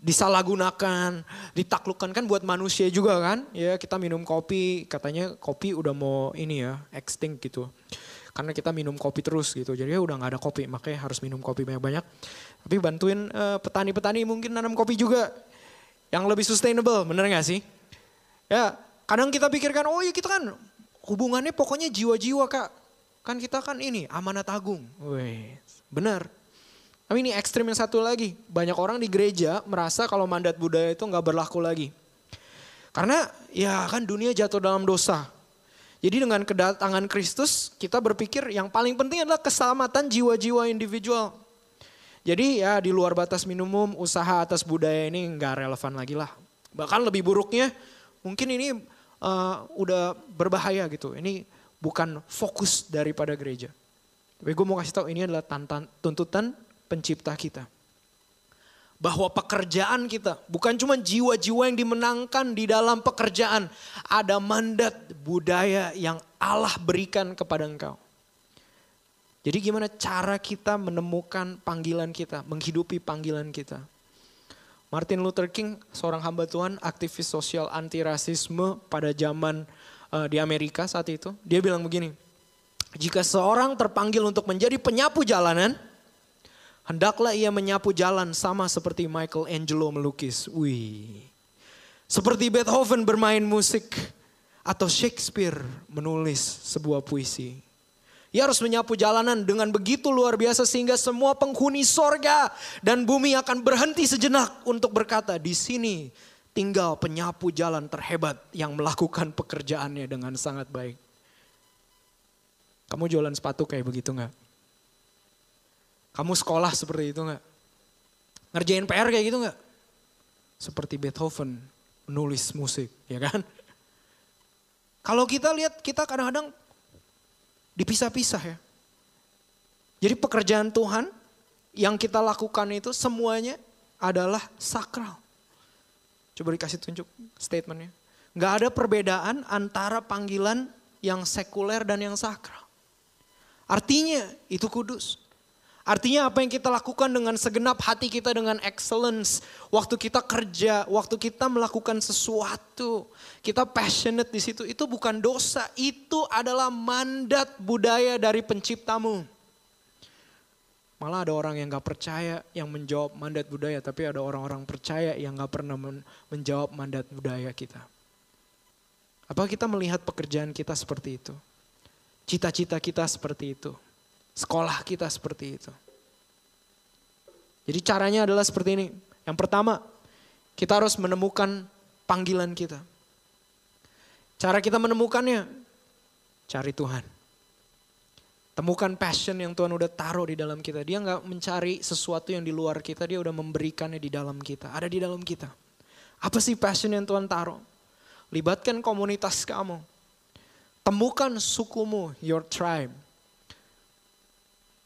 disalahgunakan, ditaklukkan kan buat manusia juga kan. Ya kita minum kopi, katanya kopi udah mau ini ya, extinct gitu. Karena kita minum kopi terus gitu, jadi ya udah gak ada kopi, makanya harus minum kopi banyak-banyak. Tapi bantuin eh, petani-petani uh, mungkin nanam kopi juga yang lebih sustainable, bener gak sih? Ya, kadang kita pikirkan, oh ya kita kan hubungannya pokoknya jiwa-jiwa kak. Kan kita kan ini amanat agung. Wih, benar. Tapi ini ekstrim yang satu lagi. Banyak orang di gereja merasa kalau mandat budaya itu nggak berlaku lagi. Karena ya kan dunia jatuh dalam dosa. Jadi dengan kedatangan Kristus kita berpikir yang paling penting adalah keselamatan jiwa-jiwa individual. Jadi ya di luar batas minimum usaha atas budaya ini nggak relevan lagi lah. Bahkan lebih buruknya mungkin ini uh, udah berbahaya gitu. Ini bukan fokus daripada gereja. Tapi gue mau kasih tahu ini adalah tantan, tuntutan pencipta kita. Bahwa pekerjaan kita bukan cuma jiwa-jiwa yang dimenangkan di dalam pekerjaan. Ada mandat budaya yang Allah berikan kepada engkau. Jadi gimana cara kita menemukan panggilan kita, menghidupi panggilan kita. Martin Luther King, seorang hamba Tuhan, aktivis sosial anti rasisme pada zaman uh, di Amerika saat itu. Dia bilang begini, jika seorang terpanggil untuk menjadi penyapu jalanan, hendaklah ia menyapu jalan sama seperti Michelangelo melukis. Wih. Seperti Beethoven bermain musik atau Shakespeare menulis sebuah puisi. Ia harus menyapu jalanan dengan begitu luar biasa sehingga semua penghuni sorga dan bumi akan berhenti sejenak untuk berkata di sini tinggal penyapu jalan terhebat yang melakukan pekerjaannya dengan sangat baik. Kamu jualan sepatu kayak begitu nggak? Kamu sekolah seperti itu nggak? Ngerjain PR kayak gitu nggak? Seperti Beethoven menulis musik, ya kan? Kalau kita lihat kita kadang-kadang dipisah-pisah ya. Jadi pekerjaan Tuhan yang kita lakukan itu semuanya adalah sakral. Coba dikasih tunjuk statementnya. Gak ada perbedaan antara panggilan yang sekuler dan yang sakral. Artinya itu kudus. Artinya apa yang kita lakukan dengan segenap hati kita dengan excellence. Waktu kita kerja, waktu kita melakukan sesuatu, kita passionate di situ. Itu bukan dosa, itu adalah mandat budaya dari penciptamu. Malah ada orang yang gak percaya yang menjawab mandat budaya, tapi ada orang-orang percaya yang gak pernah menjawab mandat budaya kita. Apa kita melihat pekerjaan kita seperti itu? Cita-cita kita seperti itu. Sekolah kita seperti itu. Jadi caranya adalah seperti ini. Yang pertama, kita harus menemukan panggilan kita. Cara kita menemukannya, cari Tuhan. Temukan passion yang Tuhan udah taruh di dalam kita. Dia nggak mencari sesuatu yang di luar kita, dia udah memberikannya di dalam kita. Ada di dalam kita. Apa sih passion yang Tuhan taruh? Libatkan komunitas kamu. Temukan sukumu, your tribe.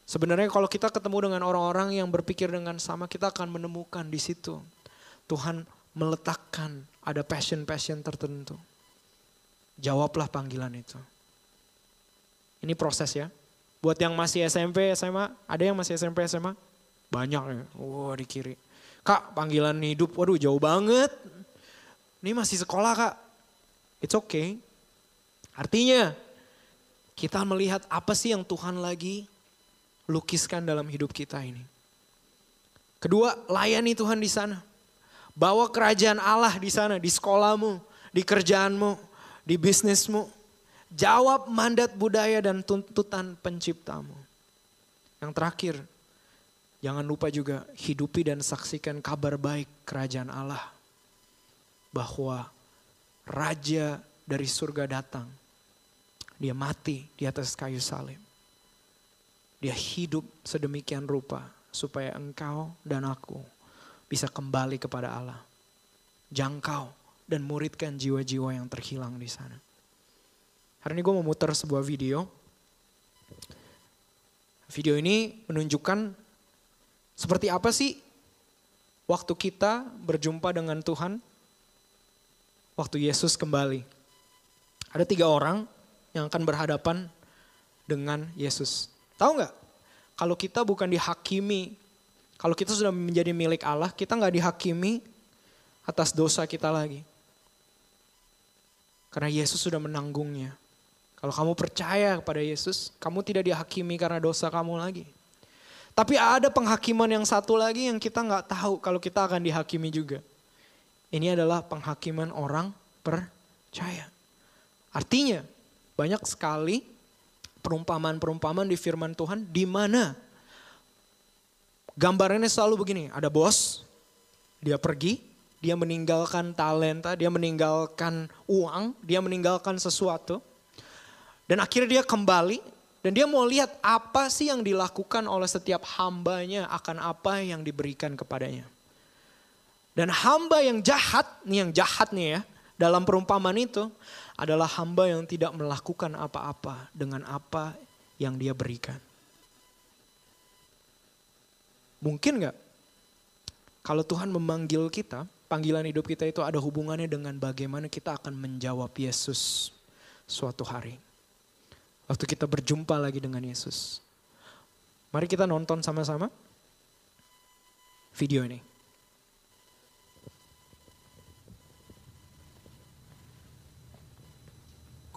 Sebenarnya kalau kita ketemu dengan orang-orang yang berpikir dengan sama, kita akan menemukan di situ. Tuhan meletakkan ada passion-passion tertentu. Jawablah panggilan itu. Ini proses ya. Buat yang masih SMP, SMA, ada yang masih SMP, SMA? Banyak ya. Wah di kiri. Kak panggilan hidup, waduh jauh banget. Ini masih sekolah kak. It's okay. Artinya kita melihat apa sih yang Tuhan lagi lukiskan dalam hidup kita ini. Kedua, layani Tuhan di sana. Bawa kerajaan Allah di sana, di sekolahmu, di kerjaanmu, di bisnismu. Jawab mandat budaya dan tuntutan penciptamu. Yang terakhir, jangan lupa juga hidupi dan saksikan kabar baik kerajaan Allah. Bahwa Raja dari surga datang. Dia mati di atas kayu salib. Dia hidup sedemikian rupa supaya engkau dan aku bisa kembali kepada Allah. Jangkau dan muridkan jiwa-jiwa yang terhilang di sana. Hari ini gue mau muter sebuah video. Video ini menunjukkan seperti apa sih waktu kita berjumpa dengan Tuhan waktu Yesus kembali. Ada tiga orang yang akan berhadapan dengan Yesus. Tahu nggak? Kalau kita bukan dihakimi, kalau kita sudah menjadi milik Allah, kita nggak dihakimi atas dosa kita lagi. Karena Yesus sudah menanggungnya. Kalau kamu percaya kepada Yesus, kamu tidak dihakimi karena dosa kamu lagi. Tapi ada penghakiman yang satu lagi yang kita nggak tahu kalau kita akan dihakimi juga. Ini adalah penghakiman orang percaya. Artinya banyak sekali perumpamaan-perumpamaan di firman Tuhan di mana gambarannya selalu begini, ada bos, dia pergi, dia meninggalkan talenta, dia meninggalkan uang, dia meninggalkan sesuatu. Dan akhirnya dia kembali dan dia mau lihat apa sih yang dilakukan oleh setiap hambanya akan apa yang diberikan kepadanya. Dan hamba yang jahat, nih yang jahat nih ya, dalam perumpamaan itu adalah hamba yang tidak melakukan apa-apa dengan apa yang dia berikan. Mungkin nggak kalau Tuhan memanggil kita, panggilan hidup kita itu ada hubungannya dengan bagaimana kita akan menjawab Yesus suatu hari. Waktu kita berjumpa lagi dengan Yesus. Mari kita nonton sama-sama video ini.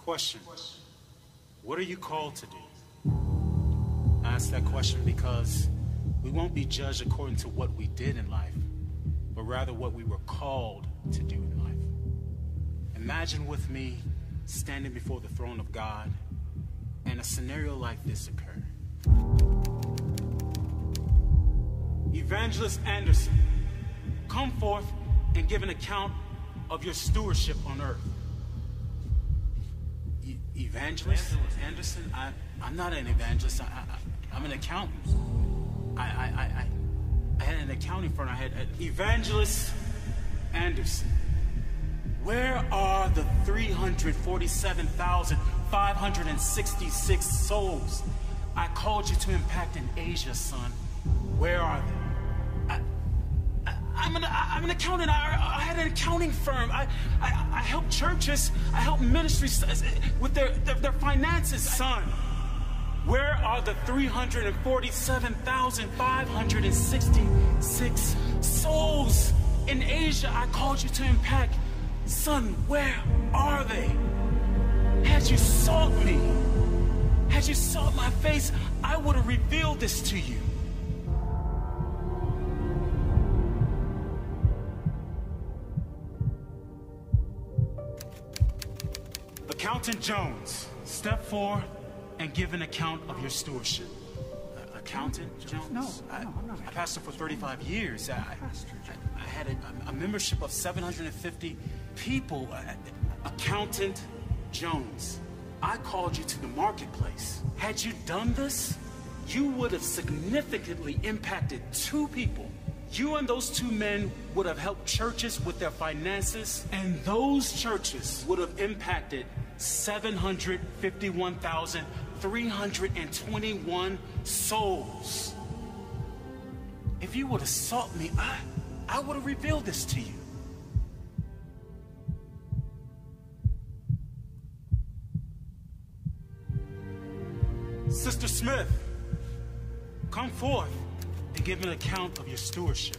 Question What are you called to do? I ask that question because we won't be judged according to what we did in life, but rather what we were called to do in life. Imagine with me standing before the throne of God and a scenario like this occur. Evangelist Anderson, come forth and give an account of your stewardship on earth. Evangelist Anderson, I, I'm not an evangelist. I, I, I'm an accountant. I, I, I, I, had an accounting firm. I had uh, Evangelist Anderson. Where are the 347,566 souls I called you to impact in Asia, son? Where are they? I'm, an, I'm an accountant. I, I had an accounting firm. I, I, I help churches, I help ministries with their, their, their finances, son. Where are the 347,566 souls in Asia I called you to impact? Son, where are they? Had you sought me, had you sought my face, I would have revealed this to you. Accountant Jones, step forward and give an account of your stewardship. Uh, Accountant Jones? No, I, no, I'm not. I pastored for 35 years. I, I, I had a, a membership of 750 people. Accountant Jones, I called you to the marketplace. Had you done this, you would have significantly impacted two people. You and those two men would have helped churches with their finances, and those churches would have impacted 751,321 souls. If you would have sought me, I, I would have revealed this to you. Sister Smith, come forth and give an account of your stewardship.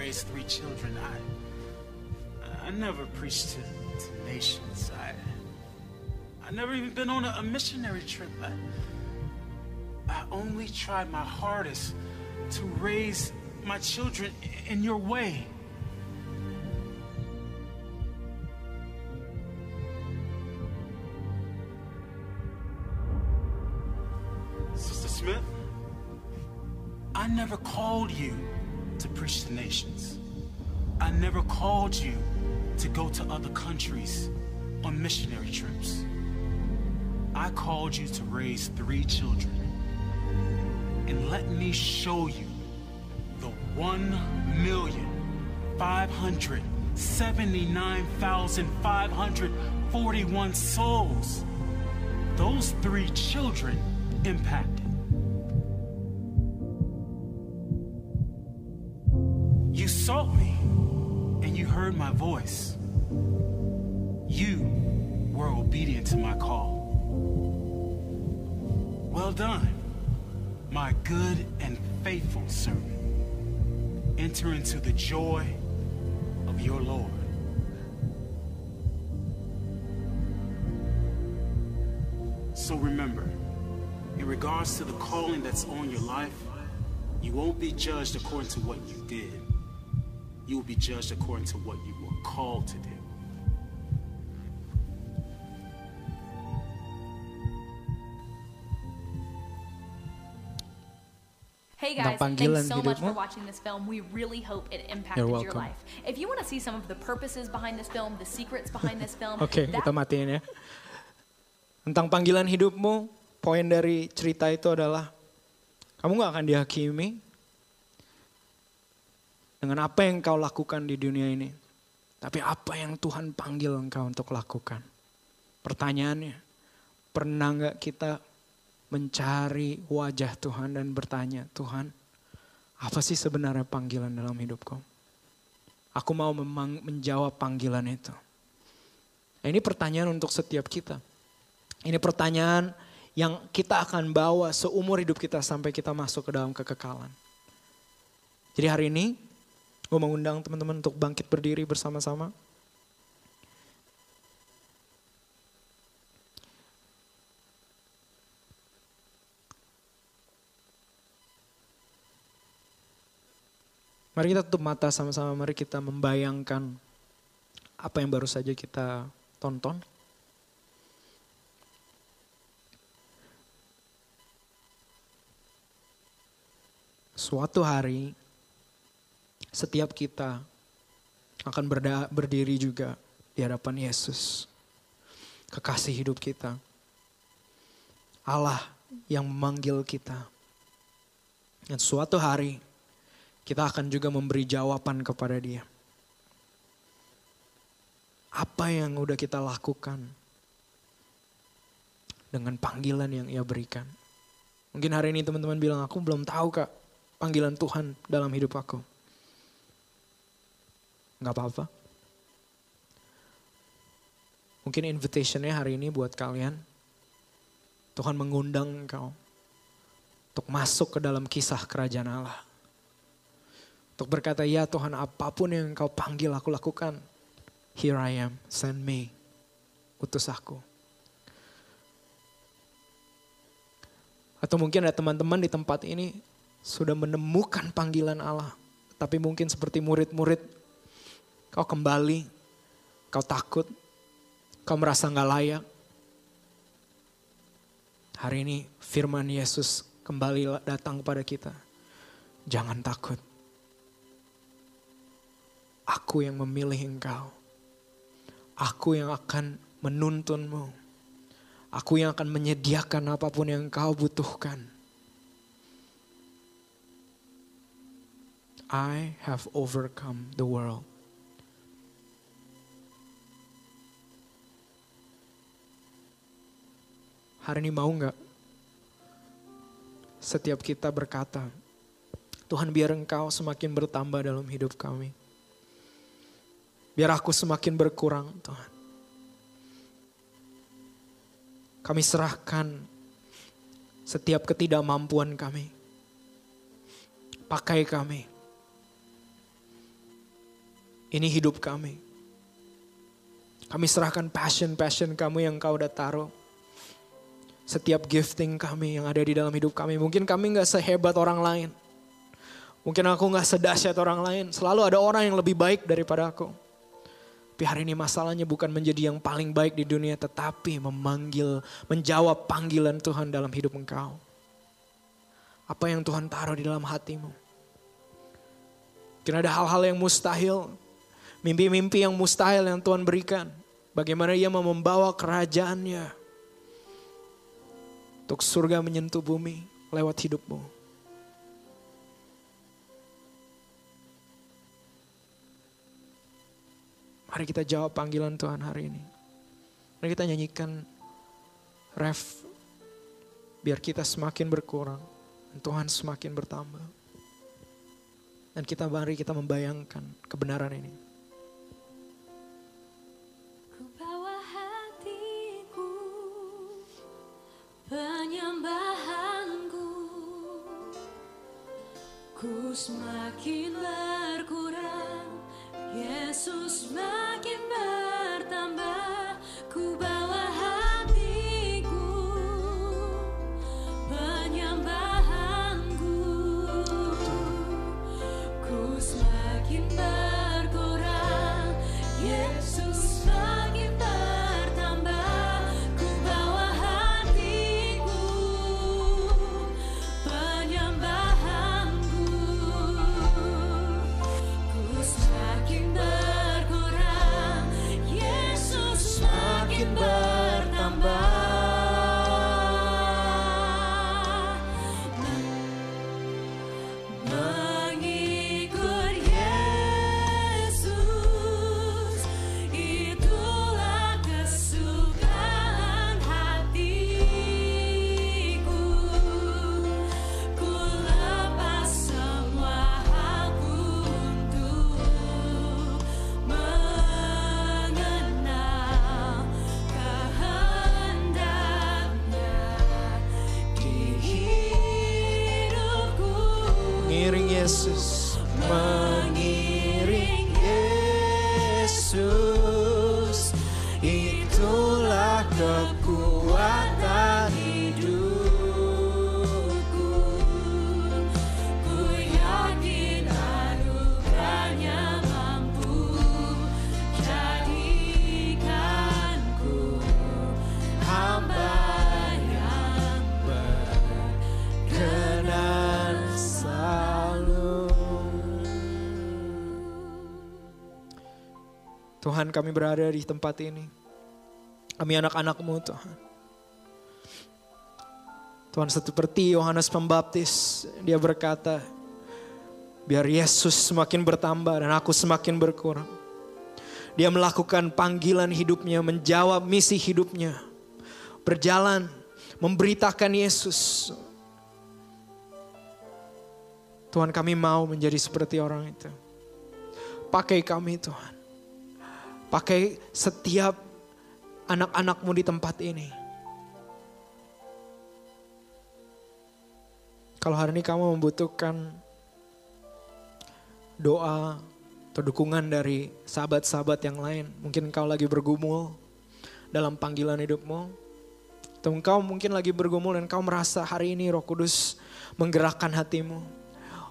Raised three children. I, I never preached to, to nations. I, I never even been on a, a missionary trip. I, I only tried my hardest to raise my children in your way. I called you to raise three children. And let me show you the one million five hundred seventy-nine thousand five hundred forty-one souls those three children impacted. Enter into the joy of your Lord. So remember, in regards to the calling that's on your life, you won't be judged according to what you did. You will be judged according to what you were called to do. Hey guys, panggilan thanks so much for watching this film. We really hope it impacted your life. If you want to see some of the purposes behind this film, the secrets behind this film, Oke, that kita matiin ya. Tentang panggilan hidupmu, poin dari cerita itu adalah kamu gak akan dihakimi dengan apa yang kau lakukan di dunia ini. Tapi apa yang Tuhan panggil engkau untuk lakukan. Pertanyaannya, pernah gak kita mencari wajah Tuhan dan bertanya, Tuhan apa sih sebenarnya panggilan dalam hidupku? Aku mau memang menjawab panggilan itu. Ini pertanyaan untuk setiap kita. Ini pertanyaan yang kita akan bawa seumur hidup kita sampai kita masuk ke dalam kekekalan. Jadi hari ini gue mengundang teman-teman untuk bangkit berdiri bersama-sama. Mari kita tutup mata sama-sama, mari kita membayangkan apa yang baru saja kita tonton. Suatu hari, setiap kita akan berda- berdiri juga di hadapan Yesus. Kekasih hidup kita. Allah yang memanggil kita. Dan suatu hari, kita akan juga memberi jawaban kepada dia. Apa yang udah kita lakukan dengan panggilan yang ia berikan. Mungkin hari ini teman-teman bilang, aku belum tahu kak panggilan Tuhan dalam hidup aku. Gak apa-apa. Mungkin invitationnya hari ini buat kalian. Tuhan mengundang engkau untuk masuk ke dalam kisah kerajaan Allah. Untuk berkata, ya Tuhan apa pun yang engkau panggil aku lakukan. Here I am, send me. Utus aku. Atau mungkin ada teman-teman di tempat ini sudah menemukan panggilan Allah. Tapi mungkin seperti murid-murid, kau kembali, kau takut, kau merasa nggak layak. Hari ini firman Yesus kembali datang kepada kita. Jangan takut. Aku yang memilih engkau. Aku yang akan menuntunmu. Aku yang akan menyediakan apa pun yang engkau butuhkan. I have overcome the world. Hari ini mau nggak setiap kita berkata, Tuhan biar engkau semakin bertambah dalam hidup kami. Biar aku semakin berkurang Tuhan. Kami serahkan setiap ketidakmampuan kami. Pakai kami. Ini hidup kami. Kami serahkan passion-passion kamu yang kau udah taruh. Setiap gifting kami yang ada di dalam hidup kami. Mungkin kami gak sehebat orang lain. Mungkin aku gak sedahsyat orang lain. Selalu ada orang yang lebih baik daripada aku. Tapi hari ini masalahnya bukan menjadi yang paling baik di dunia. Tetapi memanggil, menjawab panggilan Tuhan dalam hidup engkau. Apa yang Tuhan taruh di dalam hatimu. Mungkin ada hal-hal yang mustahil. Mimpi-mimpi yang mustahil yang Tuhan berikan. Bagaimana ia mau membawa kerajaannya. Untuk surga menyentuh bumi lewat hidupmu. Mari kita jawab panggilan Tuhan hari ini. Mari kita nyanyikan ref biar kita semakin berkurang dan Tuhan semakin bertambah. Dan kita mari kita membayangkan kebenaran ini. Ku penyembahanku, ku semakin berkurang, Yesus makin bertambah. Tuhan kami berada di tempat ini kami anak-anakmu Tuhan Tuhan seperti Yohanes Pembaptis dia berkata biar Yesus semakin bertambah dan aku semakin berkurang dia melakukan panggilan hidupnya menjawab misi hidupnya berjalan memberitakan Yesus Tuhan kami mau menjadi seperti orang itu. Pakai kami Tuhan. Pakai setiap anak-anakmu di tempat ini. Kalau hari ini kamu membutuhkan doa atau dukungan dari sahabat-sahabat yang lain. Mungkin kau lagi bergumul dalam panggilan hidupmu. Atau engkau mungkin lagi bergumul dan kau merasa hari ini roh kudus menggerakkan hatimu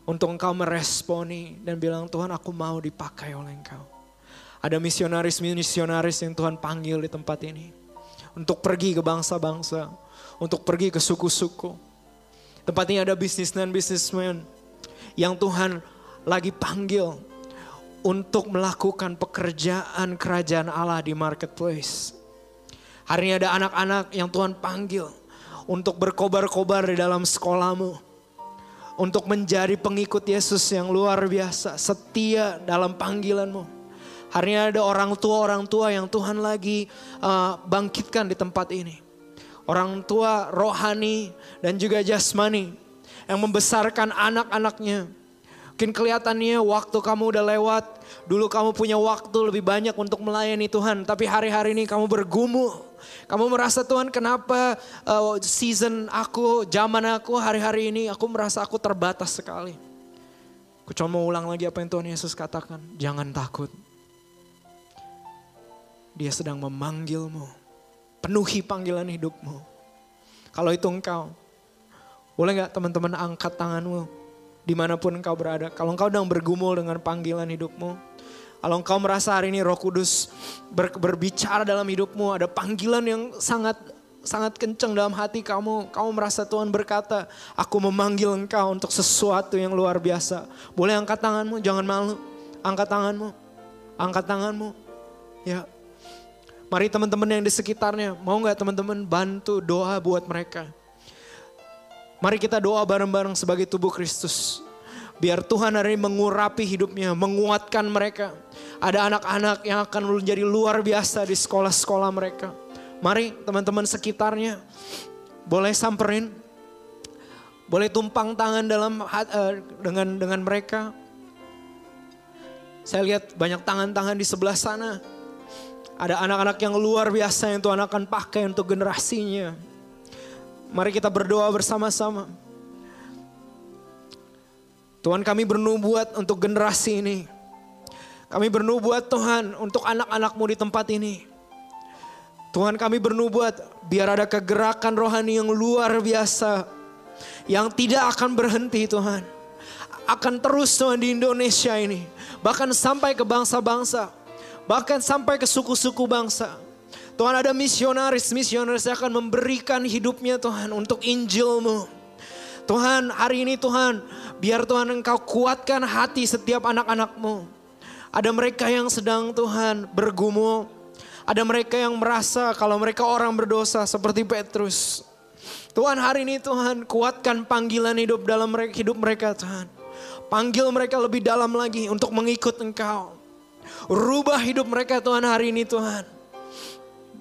untuk engkau meresponi dan bilang Tuhan aku mau dipakai oleh engkau. Ada misionaris-misionaris yang Tuhan panggil di tempat ini. Untuk pergi ke bangsa-bangsa. Untuk pergi ke suku-suku. Tempat ini ada bisnismen-bisnismen yang Tuhan lagi panggil untuk melakukan pekerjaan kerajaan Allah di marketplace. Hari ini ada anak-anak yang Tuhan panggil untuk berkobar-kobar di dalam sekolahmu untuk menjadi pengikut Yesus yang luar biasa, setia dalam panggilanmu. Hari ini ada orang tua-orang tua yang Tuhan lagi uh, bangkitkan di tempat ini. Orang tua rohani dan juga jasmani yang membesarkan anak-anaknya. Mungkin kelihatannya waktu kamu udah lewat, dulu kamu punya waktu lebih banyak untuk melayani Tuhan. Tapi hari-hari ini kamu bergumul. Kamu merasa Tuhan kenapa uh, season aku, zaman aku hari-hari ini aku merasa aku terbatas sekali. Aku cuma mau ulang lagi apa yang Tuhan Yesus katakan. Jangan takut. Dia sedang memanggilmu. Penuhi panggilan hidupmu. Kalau itu engkau. Boleh gak teman-teman angkat tanganmu. Di mana pun engkau berada. Kalau engkau sedang bergumul dengan panggilan hidupmu. Kalau engkau merasa hari ini roh kudus ber- berbicara dalam hidupmu. Ada panggilan yang sangat sangat kencang dalam hati kamu. Kamu merasa Tuhan berkata, aku memanggil engkau untuk sesuatu yang luar biasa. Boleh angkat tanganmu, jangan malu. Angkat tanganmu, angkat tanganmu. Ya, Mari teman-teman yang di sekitarnya, mau nggak teman-teman bantu doa buat mereka? Mari kita doa bareng-bareng sebagai tubuh Kristus. Biar Tuhan hari ini mengurapi hidupnya, menguatkan mereka. Ada anak-anak yang akan menjadi luar biasa di sekolah-sekolah mereka. Mari teman-teman sekitarnya, boleh samperin, boleh tumpang tangan dalam eh, dengan dengan mereka. Saya lihat banyak tangan-tangan di sebelah sana. Ada anak-anak yang luar biasa yang Tuhan akan pakai untuk generasinya. Mari kita berdoa bersama-sama. Tuhan kami bernubuat untuk generasi ini. Kami bernubuat Tuhan untuk anak-anakmu di tempat ini. Tuhan kami bernubuat biar ada kegerakan rohani yang luar biasa. Yang tidak akan berhenti Tuhan. Akan terus Tuhan di Indonesia ini. Bahkan sampai ke bangsa-bangsa. Bahkan sampai ke suku-suku bangsa. Tuhan ada misionaris, misionaris akan memberikan hidupnya Tuhan untuk Injilmu. Tuhan hari ini Tuhan biar Tuhan engkau kuatkan hati setiap anak-anakmu. Ada mereka yang sedang Tuhan bergumul. Ada mereka yang merasa kalau mereka orang berdosa seperti Petrus. Tuhan hari ini Tuhan kuatkan panggilan hidup dalam hidup mereka Tuhan. Panggil mereka lebih dalam lagi untuk mengikut engkau. Rubah hidup mereka Tuhan hari ini Tuhan.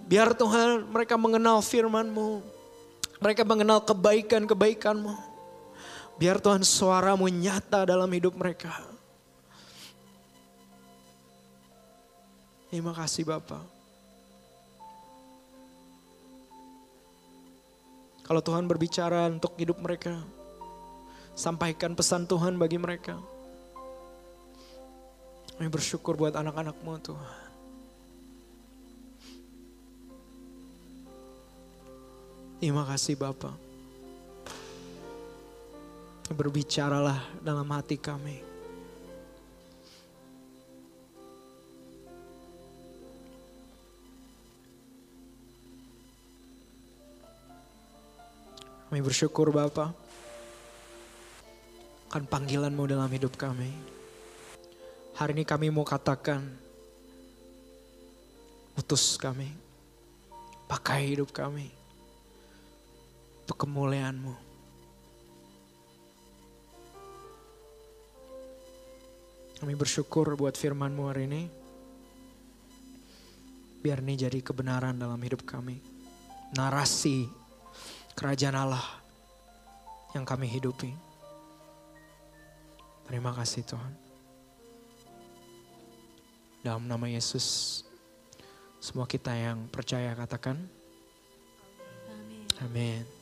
Biar Tuhan mereka mengenal firman-Mu. Mereka mengenal kebaikan-kebaikan-Mu. Biar Tuhan suaramu nyata dalam hidup mereka. Terima kasih Bapak. Kalau Tuhan berbicara untuk hidup mereka, sampaikan pesan Tuhan bagi mereka. Kami bersyukur buat anak-anakmu Tuhan. Terima kasih Bapak. Berbicaralah dalam hati kami. Kami bersyukur Bapak akan panggilanmu dalam hidup kami. Hari ini kami mau katakan, utus kami, pakai hidup kami untuk kemuliaanmu. Kami bersyukur buat firmanmu hari ini. Biar ini jadi kebenaran dalam hidup kami. Narasi kerajaan Allah yang kami hidupi. Terima kasih Tuhan. Dalam nama Yesus, semua kita yang percaya katakan, Amin. amin.